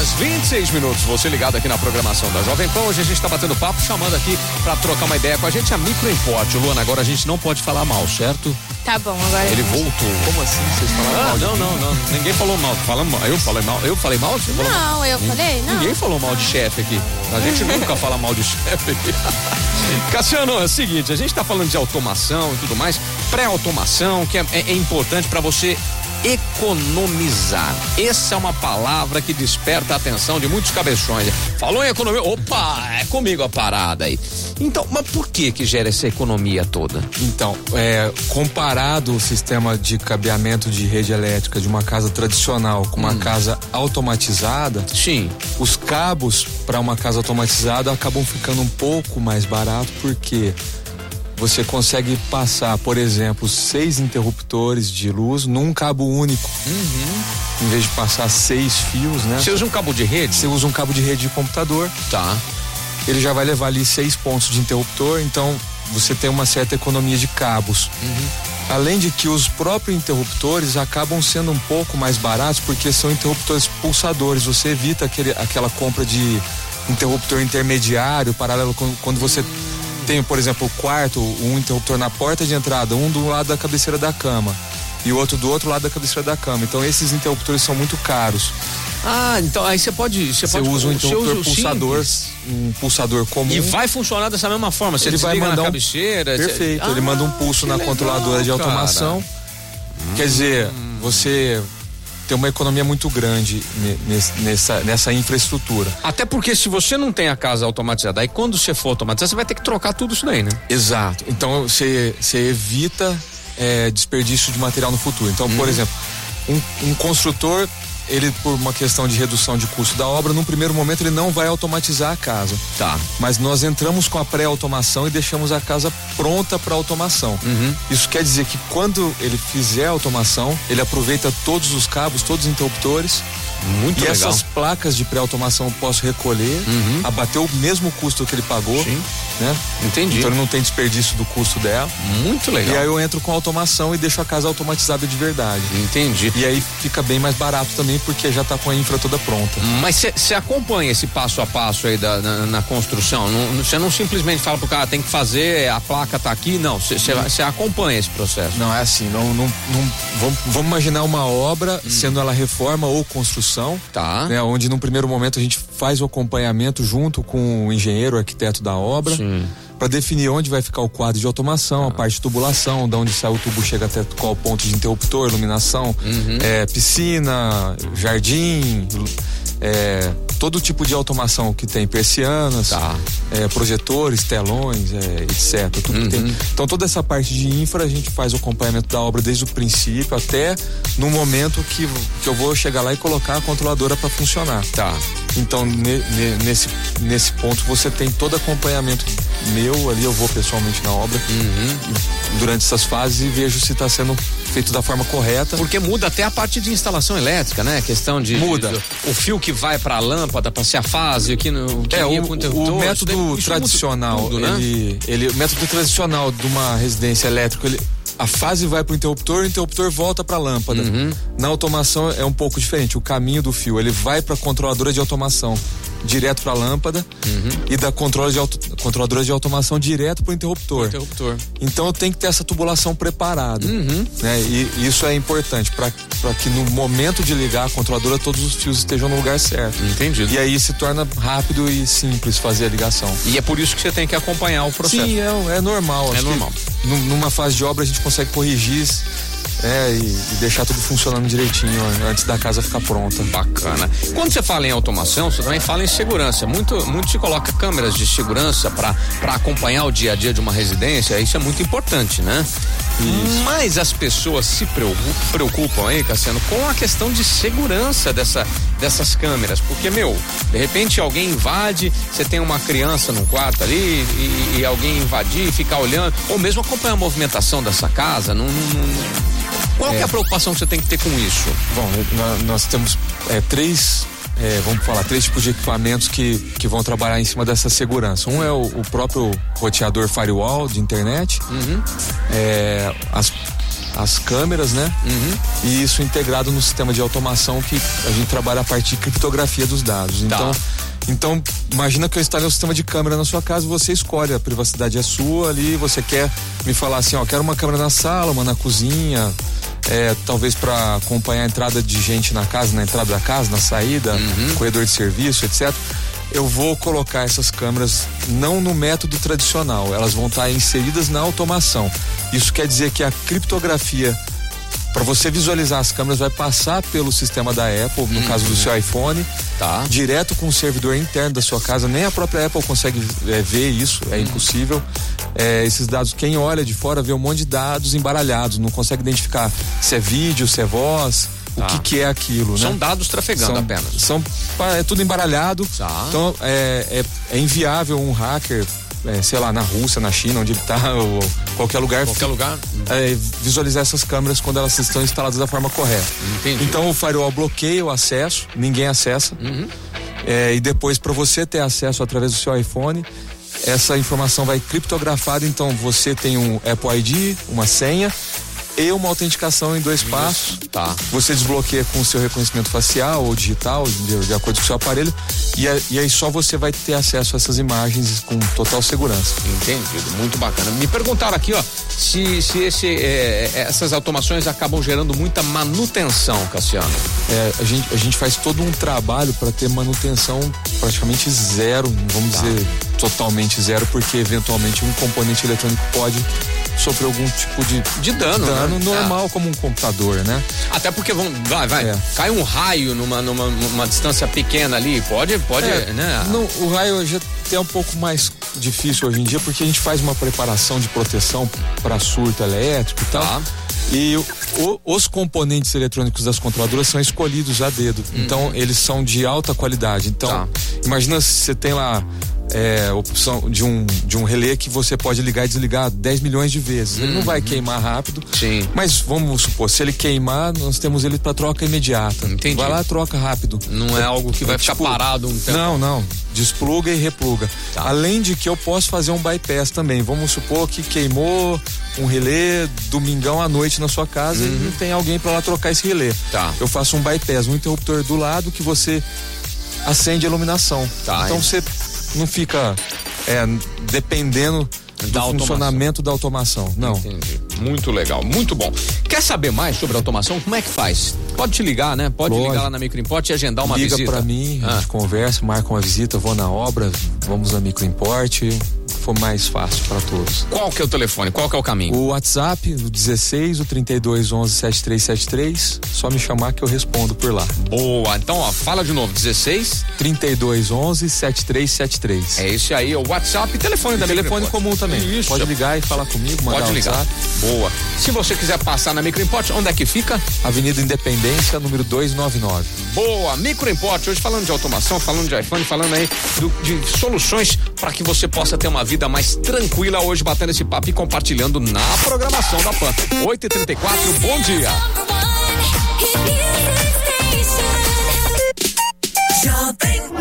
horas 26 minutos. Você ligado aqui na programação da Jovem Pan. Hoje a gente está batendo papo, chamando aqui para trocar uma ideia com a gente a Microimport. Luana, agora a gente não pode falar mal, certo? Tá bom, agora. Ele gente... voltou. Como assim? Vocês falaram ah, mal? Não, não, não. Ninguém falou mal. Fala mal. Eu falei mal. Eu falei mal? Você falou não, mal? eu falei, não. Ninguém falou mal de chefe aqui. A gente nunca fala mal de chefe aqui. Cassiano, é o seguinte, a gente está falando de automação e tudo mais, pré-automação, que é, é, é importante para você economizar. Essa é uma palavra que desperta a atenção de muitos cabeções. Falou em economia, opa, é comigo a parada aí. Então, mas por que que gera essa economia toda? Então, é, comparado o sistema de cabeamento de rede elétrica de uma casa tradicional com uma Hum. casa automatizada, Sim. os cabos para uma casa automatizada acabam ficando um pouco mais barato porque você consegue passar, por exemplo, seis interruptores de luz num cabo único. Em vez de passar seis fios, né? Você usa um cabo de rede? Você usa um cabo de rede de computador, Tá. ele já vai levar ali seis pontos de interruptor, então você tem uma certa economia de cabos. Além de que os próprios interruptores acabam sendo um pouco mais baratos porque são interruptores pulsadores. Você evita aquele, aquela compra de interruptor intermediário, paralelo quando você tem, por exemplo, o quarto, um interruptor na porta de entrada, um do lado da cabeceira da cama e o outro do outro lado da cabeceira da cama. Então esses interruptores são muito caros. Ah, então aí você pode. Você pode, usa um interruptor usa pulsador, simples. um pulsador comum. E vai funcionar dessa mesma forma. Você ele vai mandar na um- cabeceira. você- Perfeito, ele manda um pulso que na legal, controladora de automação. Quer dizer, você tem uma economia muito grande ne- nes- nessa, nessa infraestrutura. Até porque se você não tem a casa automatizada, aí quando você for automatizar, você vai ter que trocar tudo isso daí, né? Exato. Então você, você evita é, desperdício de material no futuro. Então, por exemplo, um, um construtor, ele por uma questão de redução de custo da obra, num primeiro momento ele não vai automatizar a casa. Tá. Mas nós entramos com a pré-automação e deixamos a casa pronta para automação. Uhum. Isso quer dizer que quando ele fizer a automação, ele aproveita todos os cabos, todos os interruptores. Muito e legal. essas placas de pré-automação eu posso recolher, Uhum. abater o mesmo custo que ele pagou. Sim. Né? Entendi. Então ele não tem desperdício do custo dela. Muito legal. E aí eu entro com automação e deixo a casa automatizada de verdade. Entendi. E aí fica bem mais barato também, porque já tá com a infra toda pronta. Mas você acompanha esse passo a passo aí da, na, na construção? Você não, simplesmente fala pro cara, tem que fazer, a placa tá aqui, não. Você acompanha esse processo. Não, é assim, não, não, não- vamos, vamos imaginar uma obra, Hum. sendo ela reforma ou construção, Tá. né, onde num primeiro momento a gente faz o acompanhamento junto com o engenheiro, o arquiteto da obra, para definir onde vai ficar o quadro de automação, a parte de tubulação, de onde sai o tubo chega até qual ponto de interruptor, iluminação, Uhum. é, piscina, jardim, é, todo tipo de automação que tem, persianas, Tá. é, projetores, telões, é, etc. Tudo que Uhum. tem. Então toda essa parte de infra a gente faz o acompanhamento da obra desde o princípio até no momento que, que eu vou chegar lá e colocar a controladora para funcionar. Tá. Então, ne- ne- nesse, nesse ponto, você tem todo acompanhamento meu ali, eu vou pessoalmente na obra Uhum. durante essas fases e vejo se está sendo feito da forma correta. Porque muda até a parte de instalação elétrica, né? A questão de. Muda. de- o fio que vai pra lâmpada, pra ser a fase, o que, no, que É, o, o método isso muda tradicional, tudo, né? ele, ele, o método tradicional de uma residência elétrica, ele, a fase vai para o interruptor, o interruptor volta para a lâmpada. Uhum. Na automação é um pouco diferente, o caminho do fio, ele vai para a controladora de automação, direto para a lâmpada Uhum. e da controle de auto, controladora de automação direto para o interruptor. Interruptor. Então eu tenho que ter essa tubulação preparada. Uhum. Né? E isso é importante para que no momento de ligar a controladora todos os fios estejam no lugar certo. Entendido. E aí se torna rápido e simples fazer a ligação. E é por isso que você tem que acompanhar o processo. Sim, é, é normal. É normal. nu- numa fase de obra a gente consegue corrigir é, e, e deixar tudo funcionando direitinho antes da casa ficar pronta. Bacana. Quando você fala em automação, você também fala em segurança. Muito, muito se coloca câmeras de segurança para acompanhar o dia a dia de uma residência. Isso é muito importante, né? Mas as pessoas se preocu- preocupam aí, Cassiano, com a questão de segurança dessa, dessas câmeras. Porque, meu, de repente alguém invade, você tem uma criança num quarto ali e, e alguém invadir e ficar olhando, ou mesmo acompanhar a movimentação dessa casa. Não, não- não- Qual que é a preocupação que você tem que ter com isso? Bom, nó- nós temos é, três, é, vamos falar, três tipos de equipamentos que, que vão trabalhar em cima dessa segurança. Um é o, o próprio roteador firewall de internet, Uhum. é, as as câmeras, né? Uhum. E isso integrado no sistema de automação que a gente trabalha a partir de criptografia dos dados. Então, então, imagina que eu instalei um sistema de câmera na sua casa, você escolhe, a privacidade é sua ali, você quer me falar assim, ó, quero uma câmera na sala, uma na cozinha, é, talvez para acompanhar a entrada de gente na casa, na entrada da casa, na saída, Uhum. corredor de serviço, etc. Eu vou colocar essas câmeras não no método tradicional, elas vão estar inseridas na automação. Isso quer dizer que a criptografia para você visualizar as câmeras vai passar pelo sistema da Apple, no caso do seu iPhone, Tá. direto com o servidor interno da sua casa. Nem a própria Apple consegue é, ver isso, é impossível. É, esses dados, quem olha de fora vê um monte de dados embaralhados, não consegue identificar se é vídeo, se é voz, Tá. o que, que é aquilo, São né? dados trafegando São- apenas. São, é tudo embaralhado. Tá. Então é, é, é inviável um hacker, é, sei lá, na Rússia, na China, onde ele tá, ou qualquer lugar, Qualquer lugar. é, visualizar essas câmeras quando elas estão instaladas da forma correta. Entendi. Então o firewall bloqueia o acesso, ninguém acessa. Uhum. É, e depois, para você ter acesso através do seu iPhone, essa informação vai criptografada. Então você tem um Apple ID, uma senha e uma autenticação em dois passos. Tá. Você desbloqueia com o seu reconhecimento facial ou digital, de, de acordo com o seu aparelho, e, a- e aí só você vai ter acesso a essas imagens com total segurança. Entendido, muito bacana. Me perguntaram aqui, ó, se, se esse, é, é, essas automações acabam gerando muita manutenção, Cassiano. É, a, gente, a gente faz todo um trabalho para ter manutenção praticamente zero, vamos Tá. dizer totalmente zero, porque eventualmente um componente eletrônico pode sofrer algum tipo de De dano, dano né? normal, como um computador, né? Até porque vão, vai, vai, É. cai um raio numa, numa, numa distância pequena ali, pode, pode, É, né? não, o raio já é um pouco mais difícil hoje em dia, porque a gente faz uma preparação de proteção para surto elétrico e tal. Tá. E o- os componentes eletrônicos das controladoras são escolhidos a dedo. Então, eles são de alta qualidade. Então, Tá. imagina se você tem lá é, opção de um, de um relé que você pode ligar e desligar 10 milhões de vezes. Ele não vai queimar rápido. Sim. Mas vamos supor, se ele queimar, nós temos ele para troca imediata. Entendi. Vai lá, troca rápido. Não é algo que vai ficar parado um tempo. Não, não. Despluga e repluga. Tá. Além de que eu posso fazer um bypass também. Vamos supor que queimou um relé domingão à noite na sua casa e não tem alguém para lá trocar esse relé. Uhum. Tá. Eu faço um bypass, um interruptor do lado que você acende a iluminação. Tá, então você não fica é, dependendo do Da automação. funcionamento da automação. Não. Entendi. Muito legal, muito bom. Quer saber mais sobre automação? Como é que faz? Pode te ligar, né? Pode Pode. ligar lá na Microimport e agendar uma Liga visita. pra mim, a Ah. gente conversa, marca uma visita, vou na obra, vamos na microimporte, for mais fácil para todos. Qual que é o telefone? Qual que é o caminho? O WhatsApp, o 16, o 32 11 7373, só me chamar que eu respondo por lá. Boa. Então, ó, fala de novo. 16. 32 11 7373. É esse aí, é o WhatsApp e telefone da Telefone comum também. Isso. Pode ligar e falar comigo, mandar Pode ligar. WhatsApp. Boa. Se você quiser passar na Microimport, onde é que fica? Avenida Independência, número 299. Boa, Microimport. Hoje falando de automação, falando de iPhone, falando aí do- de soluções para que você possa ter uma vida mais tranquila. Hoje batendo esse papo e compartilhando na programação da PAN. 8h34, bom dia. Jovem